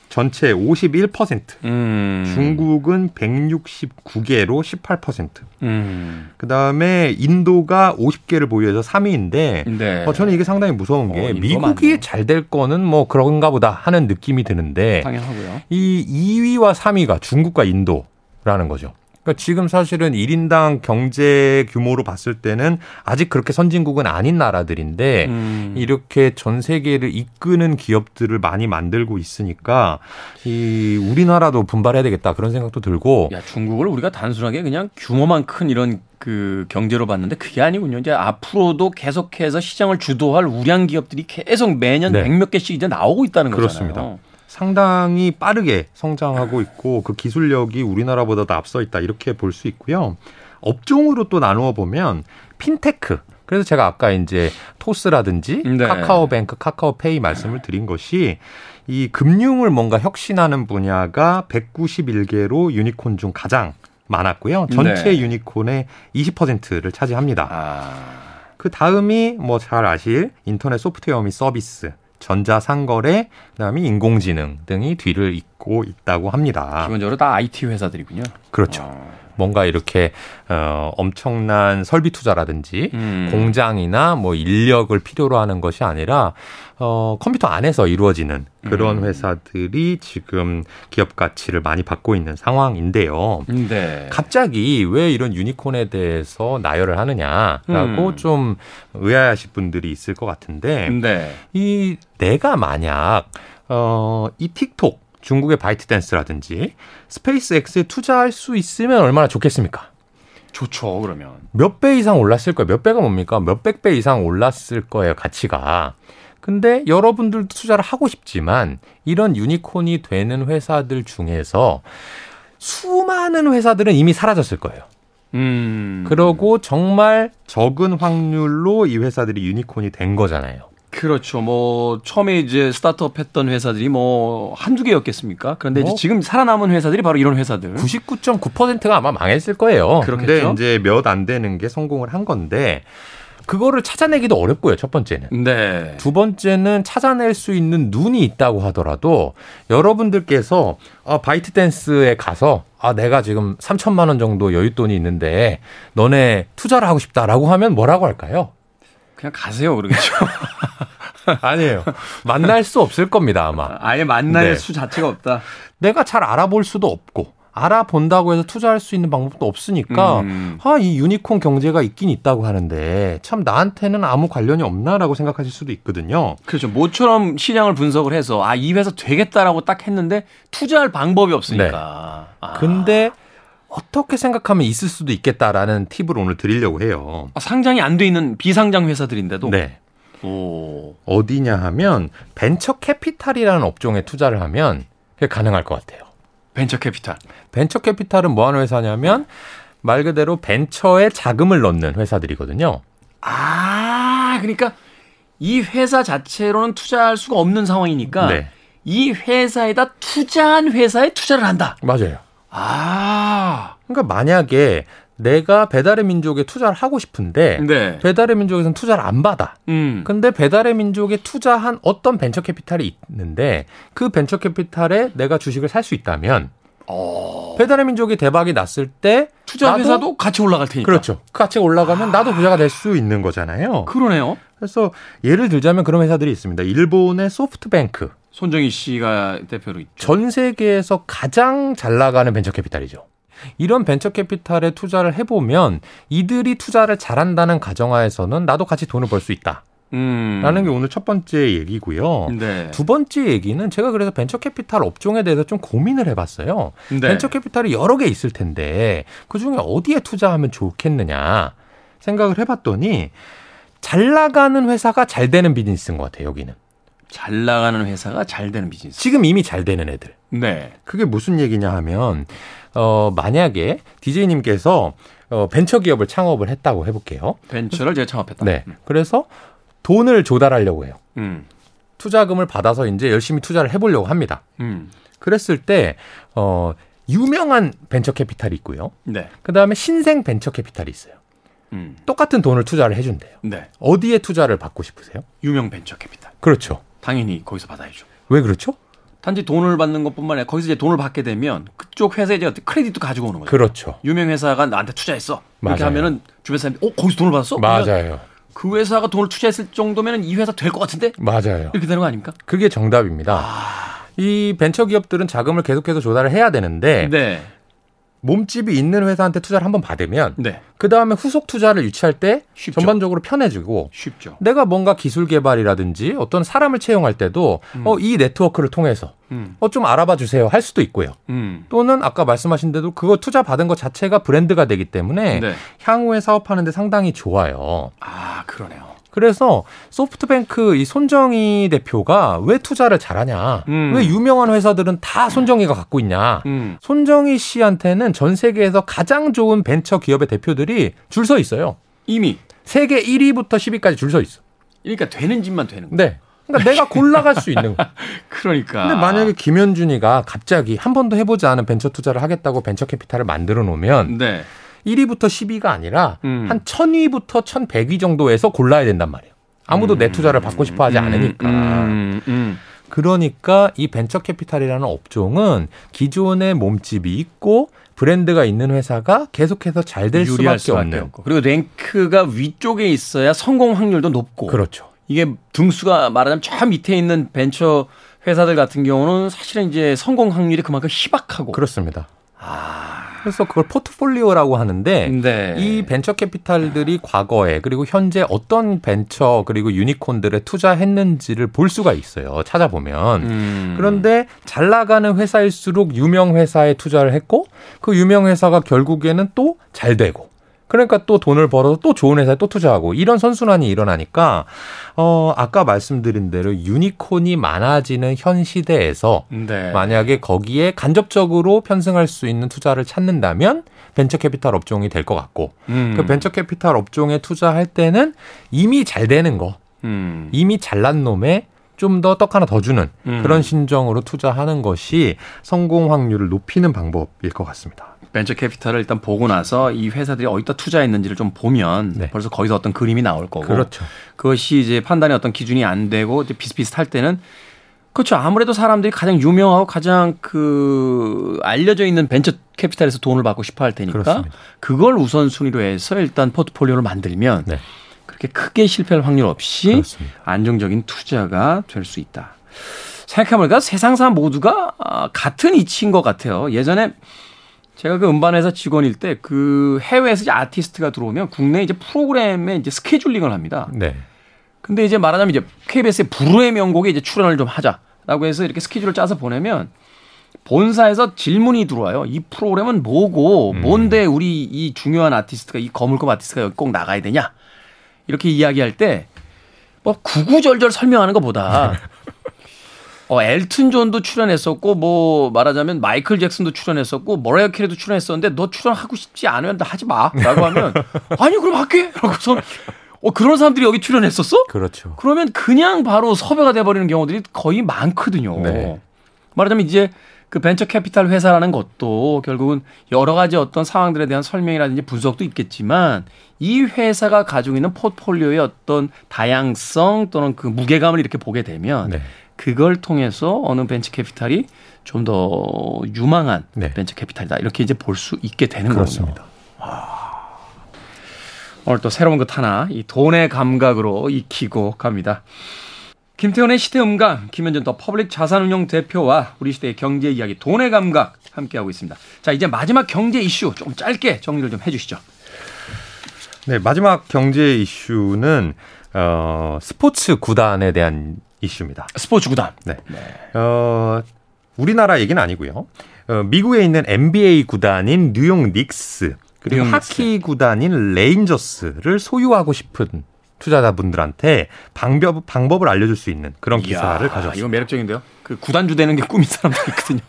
전체 51%, 음. 중국은 169개로 18%. 음. 그 다음에 인도가 50개를 보유해서 3위인데, 네. 어, 저는 이게 상당히 무서운 게 어, 미국이 잘 될 거는 뭐 그런가 보다 하는 느낌이 드는데, 당연하고요. 이 2위와 3위가 중국과 인도라는 거죠. 그러니까 지금 사실은 1인당 경제 규모로 봤을 때는 아직 그렇게 선진국은 아닌 나라들인데 음. 이렇게 전 세계를 이끄는 기업들을 많이 만들고 있으니까 이 우리나라도 분발해야 되겠다 그런 생각도 들고 야, 중국을 우리가 단순하게 그냥 규모만 큰 이런 그 경제로 봤는데 그게 아니군요. 이제 앞으로도 계속해서 시장을 주도할 우량 기업들이 계속 매년 네. 100몇 개씩 이제 나오고 있다는 거잖아요. 그렇습니다. 상당히 빠르게 성장하고 있고 그 기술력이 우리나라보다 도 앞서 있다 이렇게 볼 수 있고요. 업종으로 또 나누어 보면 핀테크 그래서 제가 아까 이제 토스라든지 네. 카카오뱅크, 카카오페이 말씀을 드린 것이 이 금융을 뭔가 혁신하는 분야가 191개로 유니콘 중 가장 많았고요. 전체 네. 유니콘의 20%를 차지합니다. 아. 그 다음이 뭐 잘 아실 인터넷 소프트웨어 및 서비스, 전자상거래, 그다음에 인공지능 등이 뒤를 잇고 있다고 합니다. 기본적으로 다 IT 회사들이군요. 그렇죠. 어. 뭔가 이렇게 어 엄청난 설비 투자라든지 음. 공장이나 뭐 인력을 필요로 하는 것이 아니라 어 컴퓨터 안에서 이루어지는 그런 음. 회사들이 지금 기업 가치를 많이 받고 있는 상황인데요. 네. 갑자기 왜 이런 유니콘에 대해서 나열을 하느냐라고 음. 좀 의아하실 분들이 있을 것 같은데 네. 이 내가 만약 어 이 틱톡 중국의 바이트댄스라든지 스페이스X에 투자할 수 있으면 얼마나 좋겠습니까? 좋죠, 그러면. 몇 배 이상 올랐을 거예요. 몇 배가 뭡니까? 몇백 배 이상 올랐을 거예요, 가치가. 근데 여러분들도 투자를 하고 싶지만 이런 유니콘이 되는 회사들 중에서 수많은 회사들은 이미 사라졌을 거예요. 음. 그러고 정말 적은 확률로 이 회사들이 유니콘이 된 거잖아요. 그렇죠. 뭐 처음에 이제 스타트업 했던 회사들이 뭐 한두 개였겠습니까? 그런데 뭐? 이제 지금 살아남은 회사들이 바로 이런 회사들. 99.9%가 아마 망했을 거예요. 그런데 이제 몇 안 되는 게 성공을 한 건데 그거를 찾아내기도 어렵고요. 첫 번째는. 네. 두 번째는 찾아낼 수 있는 눈이 있다고 하더라도 여러분들께서 아, 바이트 댄스에 가서 아, 내가 지금 3천만 원 정도 여윳돈이 있는데 너네 투자를 하고 싶다라고 하면 뭐라고 할까요? 그냥 가세요, 그러겠죠. 아니에요. 만날 수 없을 겁니다, 아마. 아예 만날 네. 수 자체가 없다. 내가 잘 알아볼 수도 없고, 알아본다고 해서 투자할 수 있는 방법도 없으니까, 음. 아, 이 유니콘 경제가 있긴 있다고 하는데, 참 나한테는 아무 관련이 없나라고 생각하실 수도 있거든요. 그렇죠. 모처럼 시장을 분석을 해서, 아, 이 회사 되겠다라고 딱 했는데, 투자할 방법이 없으니까. 네. 아. 근데, 어떻게 생각하면 있을 수도 있겠다라는 팁을 오늘 드리려고 해요. 아, 상장이 안 돼 있는 비상장 회사들인데도 네. 오. 어디냐 하면 벤처 캐피탈이라는 업종에 투자를 하면 그게 가능할 것 같아요. 벤처 캐피탈. 벤처 캐피탈은 뭐 하는 회사냐면 말 그대로 벤처에 자금을 넣는 회사들이거든요. 아, 그러니까 이 회사 자체로는 투자할 수가 없는 상황이니까 네. 이 회사에다 투자한 회사에 투자를 한다. 맞아요. 아. 그러니까 만약에 내가 배달의 민족에 투자를 하고 싶은데 네. 배달의 민족에서는 투자를 안 받아. 음. 근데 배달의 민족에 투자한 어떤 벤처 캐피탈이 있는데 그 벤처 캐피탈에 내가 주식을 살 수 있다면 어. 배달의 민족이 대박이 났을 때 투자 회사도 같이 올라갈 테니까. 그렇죠. 그 가치가 올라가면 아. 나도 부자가 될 수 있는 거잖아요. 그러네요. 그래서 예를 들자면 그런 회사들이 있습니다. 일본의 소프트뱅크. 손정희 씨가 대표로 있죠. 전 세계에서 가장 잘 나가는 벤처 캐피탈이죠. 이런 벤처 캐피탈에 투자를 해보면 이들이 투자를 잘한다는 가정하에서는 나도 같이 돈을 벌 수 있다. 음. 라는 게 오늘 첫 번째 얘기고요. 네. 두 번째 얘기는 제가 그래서 벤처 캐피탈 업종에 대해서 좀 고민을 해봤어요. 네. 벤처 캐피탈이 여러 개 있을 텐데 그 중에 어디에 투자하면 좋겠느냐 생각을 해봤더니 잘 나가는 회사가 잘 되는 비즈니스인 것 같아요. 여기는. 잘 나가는 회사가 잘 되는 비즈니스. 지금 이미 잘 되는 애들. 네. 그게 무슨 얘기냐 하면 어 만약에 디제이 님께서 어 벤처 기업을 창업을 했다고 해 볼게요. 벤처를 제가 창업했다. 네. 음. 그래서 돈을 조달하려고 해요. 음. 투자금을 받아서 이제 열심히 투자를 해 보려고 합니다. 음. 그랬을 때 어, 유명한 벤처 캐피탈이 있고요. 네. 그 다음에 신생 벤처 캐피탈이 있어요. 음. 똑같은 돈을 투자를 해준대요. 네. 어디에 투자를 받고 싶으세요? 유명 벤처 캐피탈. 그렇죠. 당연히 거기서 받아야죠. 왜 그렇죠? 단지 돈을 받는 것뿐만 아니라 거기서 이제 돈을 받게 되면 그쪽 회사에 이제 크레딧도 가지고 오는 거죠. 그렇죠. 유명 회사가 나한테 투자했어. 이렇게. 하면은 주변 사람이 어 거기서 돈을 받았어? 맞아요. 그 회사가 돈을 투자했을 정도면은 이 회사 될 것 같은데? 맞아요. 이렇게 되는 거 아닙니까? 그게 정답입니다. 아... 이 벤처 기업들은 자금을 계속해서 조달을 해야 되는데 네. 몸집이 있는 회사한테 투자를 한번 받으면 네. 그 다음에 후속 투자를 유치할 때 쉽죠. 전반적으로 편해지고 쉽죠. 내가 뭔가 기술 개발이라든지 어떤 사람을 채용할 때도 음. 어, 이 네트워크를 통해서 음. 어, 좀 알아봐 주세요 할 수도 있고요. 음. 또는 아까 말씀하신 대로 그거 투자 받은 것 자체가 브랜드가 되기 때문에 네. 향후에 사업하는데 상당히 좋아요. 아 그러네요. 그래서 소프트뱅크 이 손정희 대표가 왜 투자를 잘하냐? 음. 왜 유명한 회사들은 다 손정희가 갖고 있냐? 음. 손정희 씨한테는 전 세계에서 가장 좋은 벤처 기업의 대표들이 줄 서 있어요. 이미 세계 1위부터 10위까지 줄 서 있어. 그러니까 되는 집만 되는 거. 네. 그러니까 내가 골라갈 수 있는 거. 그러니까. 근데 만약에 김현준이가 갑자기 한 번도 해보지 않은 벤처 투자를 하겠다고 벤처 캐피탈을 만들어 놓으면 네. 1위부터 10위가 아니라 음. 한 1000위부터 1100위 정도에서 골라야 된단 말이에요. 아무도 음. 내 투자를 받고 싶어 하지 음. 않으니까. 음. 음. 그러니까 이 벤처 캐피탈이라는 업종은 기존의 몸집이 있고 브랜드가 있는 회사가 계속해서 잘 될 수밖에, 수밖에 없는. 없고. 그리고 랭크가 위쪽에 있어야 성공 확률도 높고. 그렇죠. 이게 등수가 말하자면 저 밑에 있는 벤처 회사들 같은 경우는 사실은 이제 성공 확률이 그만큼 희박하고. 그렇습니다. 아. 그래서 그걸 포트폴리오라고 하는데 네. 이 벤처 캐피탈들이 과거에 그리고 현재 어떤 벤처 그리고 유니콘들에 투자했는지를 볼 수가 있어요. 찾아보면. 음. 그런데 잘 나가는 회사일수록 유명 회사에 투자를 했고 그 유명 회사가 결국에는 또 잘 되고 그러니까 또 돈을 벌어서 또 좋은 회사에 또 투자하고 이런 선순환이 일어나니까 어 아까 말씀드린 대로 유니콘이 많아지는 현 시대에서 네. 만약에 거기에 간접적으로 편승할 수 있는 투자를 찾는다면 벤처 캐피탈 업종이 될 것 같고 음. 그 벤처 캐피탈 업종에 투자할 때는 이미 잘 되는 거 음. 이미 잘난 놈에 좀 더 떡 하나 더 주는 음. 그런 심정으로 투자하는 것이 성공 확률을 높이는 방법일 것 같습니다. 벤처 캐피탈을 일단 보고 나서 이 회사들이 어디다 투자했는지를 좀 보면 네. 벌써 거기서 어떤 그림이 나올 거고 그렇죠. 그것이 이제 판단의 어떤 기준이 안 되고 비슷비슷할 때는 그렇죠. 아무래도 사람들이 가장 유명하고 가장 그 알려져 있는 벤처 캐피탈에서 돈을 받고 싶어 할 테니까 그렇습니다. 그걸 우선순위로 해서 일단 포트폴리오를 만들면 네. 그렇게 크게 실패할 확률 없이 그렇습니다. 안정적인 투자가 될 수 있다. 생각해보니까 세상 사람 모두가 아, 같은 이치인 것 같아요. 예전에 제가 그 음반회사 직원일 때 그 해외에서 이제 아티스트가 들어오면 국내 이제 프로그램에 이제 스케줄링을 합니다. 네. 근데 이제 말하자면 이제 KBS의 불후의 명곡에 이제 출연을 좀 하자라고 해서 이렇게 스케줄을 짜서 보내면 본사에서 질문이 들어와요. 이 프로그램은 뭐고 음. 뭔데 우리 이 중요한 아티스트가 이 거물급 아티스트가 여기 꼭 나가야 되냐? 이렇게 이야기할 때 뭐 구구절절 설명하는 것보다 어, 엘튼 존도 출연했었고 뭐 말하자면 마이클 잭슨도 출연했었고 머라이어 캐리도 출연했었는데 너 출연하고 싶지 않으면 하지 마라고 하면 아니 그럼 할게. 라고서 어 그런 사람들이 여기 출연했었어? 그렇죠. 그러면 그냥 바로 섭외가 돼 버리는 경우들이 거의 많거든요. 네. 말하자면 이제 그 벤처 캐피탈 회사라는 것도 결국은 여러 가지 어떤 상황들에 대한 설명이라든지 분석도 있겠지만 이 회사가 가지고 있는 포트폴리오의 어떤 다양성 또는 그 무게감을 이렇게 보게 되면 네. 그걸 통해서 어느 벤처 캐피탈이 좀 더 유망한 네. 벤처 캐피탈이다. 이렇게 이제 볼 수 있게 되는 그렇습니다. 거군요. 오늘 또 새로운 것 하나 이 돈의 감각으로 익히고 갑니다. 김태훈의 시대음감, 김현준 더 퍼블릭 자산운용 대표와 우리 시대의 경제 이야기, 돈의 감각 함께하고 있습니다. 자, 이제 마지막 경제 이슈 좀 짧게 정리를 좀 해주시죠. 네, 마지막 경제 이슈는 어, 스포츠 구단에 대한 이슈입니다. 스포츠 구단. 네. 네. 어, 우리나라 얘기는 아니고요. 어, 미국에 있는 NBA 구단인 뉴욕 닉스 그리고 뉴욕 하키 닉스. 구단인 레인저스를 소유하고 싶은 투자자분들한테 방법 방법을 알려줄 수 있는 그런 기사를 가져왔습니다. 이거 매력적인데요. 그 구단주 되는 게 꿈인 사람도 있거든요.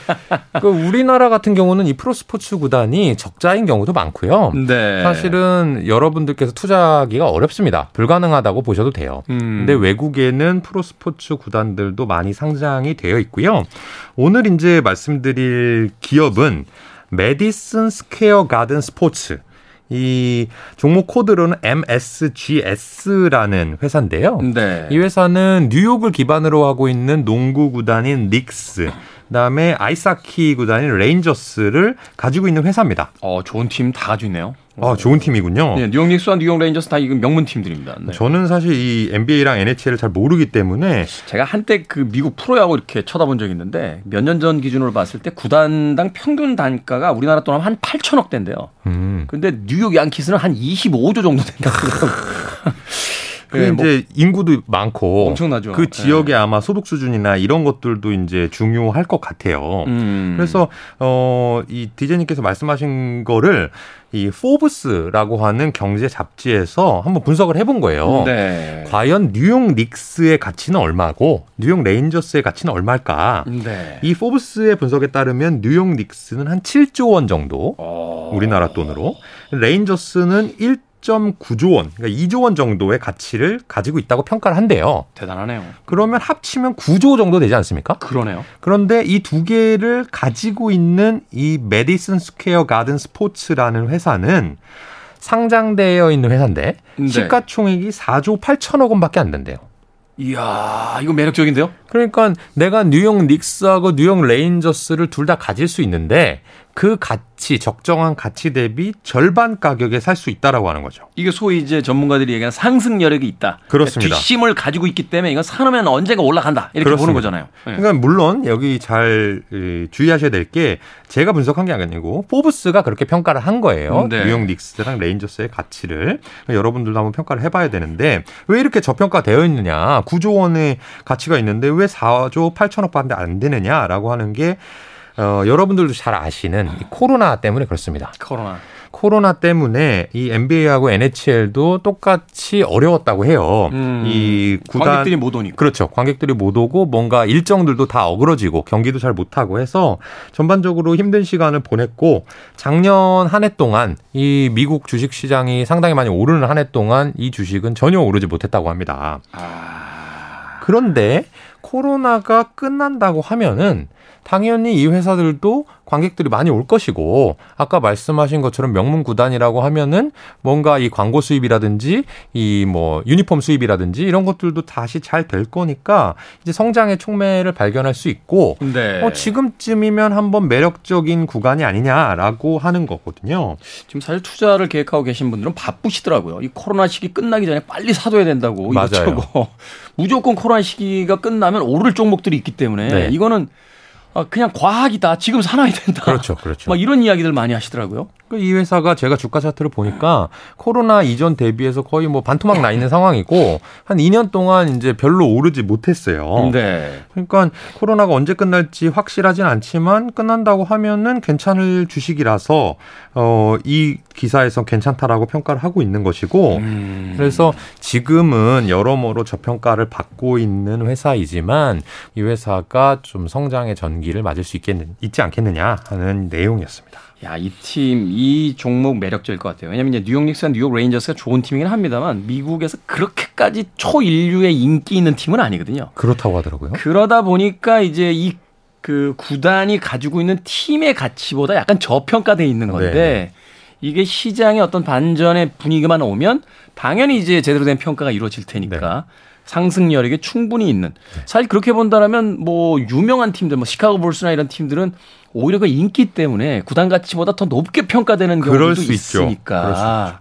그 우리나라 같은 경우는 이 프로스포츠 구단이 적자인 경우도 많고요. 네. 사실은 여러분들께서 투자하기가 어렵습니다. 불가능하다고 보셔도 돼요. 음. 근데 외국에는 프로스포츠 구단들도 많이 상장이 되어 있고요. 오늘 이제 말씀드릴 기업은 매디슨 스퀘어 가든 스포츠 이 종목 코드로는 MSGS라는 회사인데요. 네. 이 회사는 뉴욕을 기반으로 하고 있는 농구 구단인 닉스, 그다음에 아이스하키 구단인 레인저스를 가지고 있는 회사입니다. 어, 좋은 팀 다 가지고 있네요. 아, 좋은 팀이군요. 네, 뉴욕 닉스와 뉴욕 레인저스 다 이거 명문 팀들입니다. 네. 저는 사실 이 NBA랑 NHL을 잘 모르기 때문에 제가 한때 그 미국 프로야구 이렇게 쳐다본 적이 있는데 몇 년 전 기준으로 봤을 때 구단당 평균 단가가 우리나라 돈하면 한 8천억 대인데요. 음. 근데 뉴욕 양키스는 한 25조 정도 된다고 그 네, 뭐 이제 인구도 많고 엄청나죠. 그 지역에 네. 아마 소득 수준이나 이런 것들도 이제 중요할 것 같아요. 음. 그래서 어 이 디제이님께서 말씀하신 거를 이 포브스라고 하는 경제 잡지에서 한번 분석을 해본 거예요. 네. 과연 뉴욕 닉스의 가치는 얼마고 뉴욕 레인저스의 가치는 얼마일까? 네. 이 포브스의 분석에 따르면 뉴욕 닉스는 한 7조 원 정도 오. 우리나라 돈으로 레인저스는 1 1.9조 원, 그러니까 2조 원 정도의 가치를 가지고 있다고 평가를 한대요. 대단하네요. 그러면 합치면 9조 정도 되지 않습니까? 그러네요. 그런데 이 두 개를 가지고 있는 이 매디슨 스퀘어 가든 스포츠라는 회사는 상장되어 있는 회사인데 네. 시가총액이 4조 8천억 원밖에 안 된대요. 이야, 이거 매력적인데요? 그러니까 내가 뉴욕 닉스하고 뉴욕 레인저스를 둘 다 가질 수 있는데 그 가치 적정한 가치 대비 절반 가격에 살 수 있다라고 하는 거죠. 이게 소위 이제 전문가들이 얘기하는 상승 여력이 있다. 그렇습니다. 뒷심을 가지고 있기 때문에 이건 사놓으면 언젠가 올라간다 이렇게 그렇습니다. 보는 거잖아요. 네. 그러니까 물론 여기 잘 주의하셔야 될 게 제가 분석한 게 아니고 포브스가 그렇게 평가를 한 거예요. 네. 뉴욕 닉스랑 레인저스의 가치를 그러니까 여러분들도 한번 평가를 해봐야 되는데 왜 이렇게 저평가되어 있느냐? 9조 원의 가치가 있는데 왜 4조 8천억 밖에 안 되느냐라고 하는 게 어, 여러분들도 잘 아시는 이 코로나 때문에 그렇습니다. 코로나. 코로나 때문에 이 NBA하고 NHL도 똑같이 어려웠다고 해요. 음, 이 구단 관객들이 못 오니까. 그렇죠. 관객들이 못 오고 뭔가 일정들도 다 어그러지고 경기도 잘 못 하고 해서 전반적으로 힘든 시간을 보냈고 작년 한 해 동안 이 미국 주식 시장이 상당히 많이 오르는 한 해 동안 이 주식은 전혀 오르지 못했다고 합니다. 아... 그런데 코로나가 끝난다고 하면은 당연히 이 회사들도 관객들이 많이 올 것이고 아까 말씀하신 것처럼 명문 구단이라고 하면은 뭔가 이 광고 수입이라든지 이 뭐 유니폼 수입이라든지 이런 것들도 다시 잘 될 거니까 이제 성장의 촉매를 발견할 수 있고 네. 어, 지금쯤이면 한번 매력적인 구간이 아니냐라고 하는 거거든요. 지금 사실 투자를 계획하고 계신 분들은 바쁘시더라고요. 이 코로나 시기 끝나기 전에 빨리 사둬야 된다고 맞아요. 무조건 코로나 시기가 끝나면 오를 종목들이 있기 때문에 네. 이거는 아, 그냥 과학이다. 지금 사놔야 된다. 그렇죠, 그렇죠. 막 이런 이야기들 많이 하시더라고요. 그이 회사가 제가 주가 차트를 보니까 코로나 이전 대비해서 거의 뭐 반토막 나 있는 상황이고 한 2년 동안 이제 별로 오르지 못했어요. 네. 그러니까 코로나가 언제 끝날지 확실하진 않지만 끝난다고 하면은 괜찮을 주식이라서 어, 이 기사에서 괜찮다라고 평가를 하고 있는 것이고 음. 그래서 지금은 여러모로 저평가를 받고 있는 회사이지만 이 회사가 좀 성장의 전기를 맞을 수 있겠는 있지 않겠느냐 하는 내용이었습니다. 야, 이 팀, 이 종목 매력적일 것 같아요. 왜냐면 이제 뉴욕 닉스와 뉴욕 레인저스가 좋은 팀이긴 합니다만 미국에서 그렇게까지 초일류의 인기 있는 팀은 아니거든요. 그렇다고 하더라고요. 그러다 보니까 이제 이 그 구단이 가지고 있는 팀의 가치보다 약간 저평가돼 있는 건데 네. 이게 시장의 어떤 반전의 분위기만 오면 당연히 이제 제대로 된 평가가 이루어질 테니까 네. 상승 여력이 충분히 있는. 사실 그렇게 본다면 뭐 유명한 팀들, 뭐 시카고 불스나 이런 팀들은 오히려 그 인기 때문에 구단 가치보다 더 높게 평가되는 경우도 있으니까.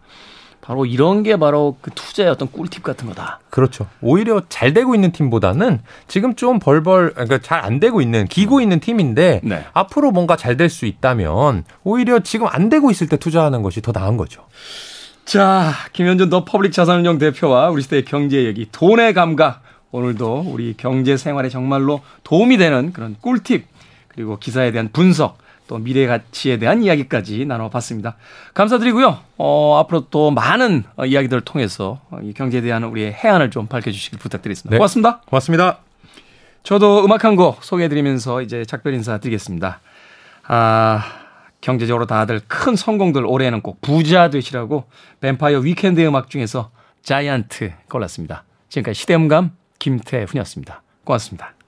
바로 이런 게 바로 그 투자의 어떤 꿀팁 같은 거다. 그렇죠. 오히려 잘 되고 있는 팀보다는 지금 좀 벌벌 그러니까 잘 안 되고 있는 기고 있는 팀인데 네. 앞으로 뭔가 잘 될 수 있다면 오히려 지금 안 되고 있을 때 투자하는 것이 더 나은 거죠. 자, 김현준 더 퍼블릭 자산운용 대표와 우리 시대의 경제 얘기, 돈의 감각. 오늘도 우리 경제 생활에 정말로 도움이 되는 그런 꿀팁, 그리고 기사에 대한 분석, 또 미래 가치에 대한 이야기까지 나눠봤습니다. 감사드리고요. 어, 앞으로 또 많은 이야기들을 통해서 이 경제에 대한 우리의 혜안을 좀 밝혀주시길 부탁드리겠습니다. 네. 고맙습니다. 고맙습니다. 저도 음악 한 곡 소개해드리면서 이제 작별 인사 드리겠습니다. 아, 경제적으로 다들 큰 성공들 올해는 꼭 부자 되시라고 뱀파이어 위켄드 음악 중에서 자이언트 골랐습니다. 지금까지 시대음감 김태훈이었습니다. 고맙습니다.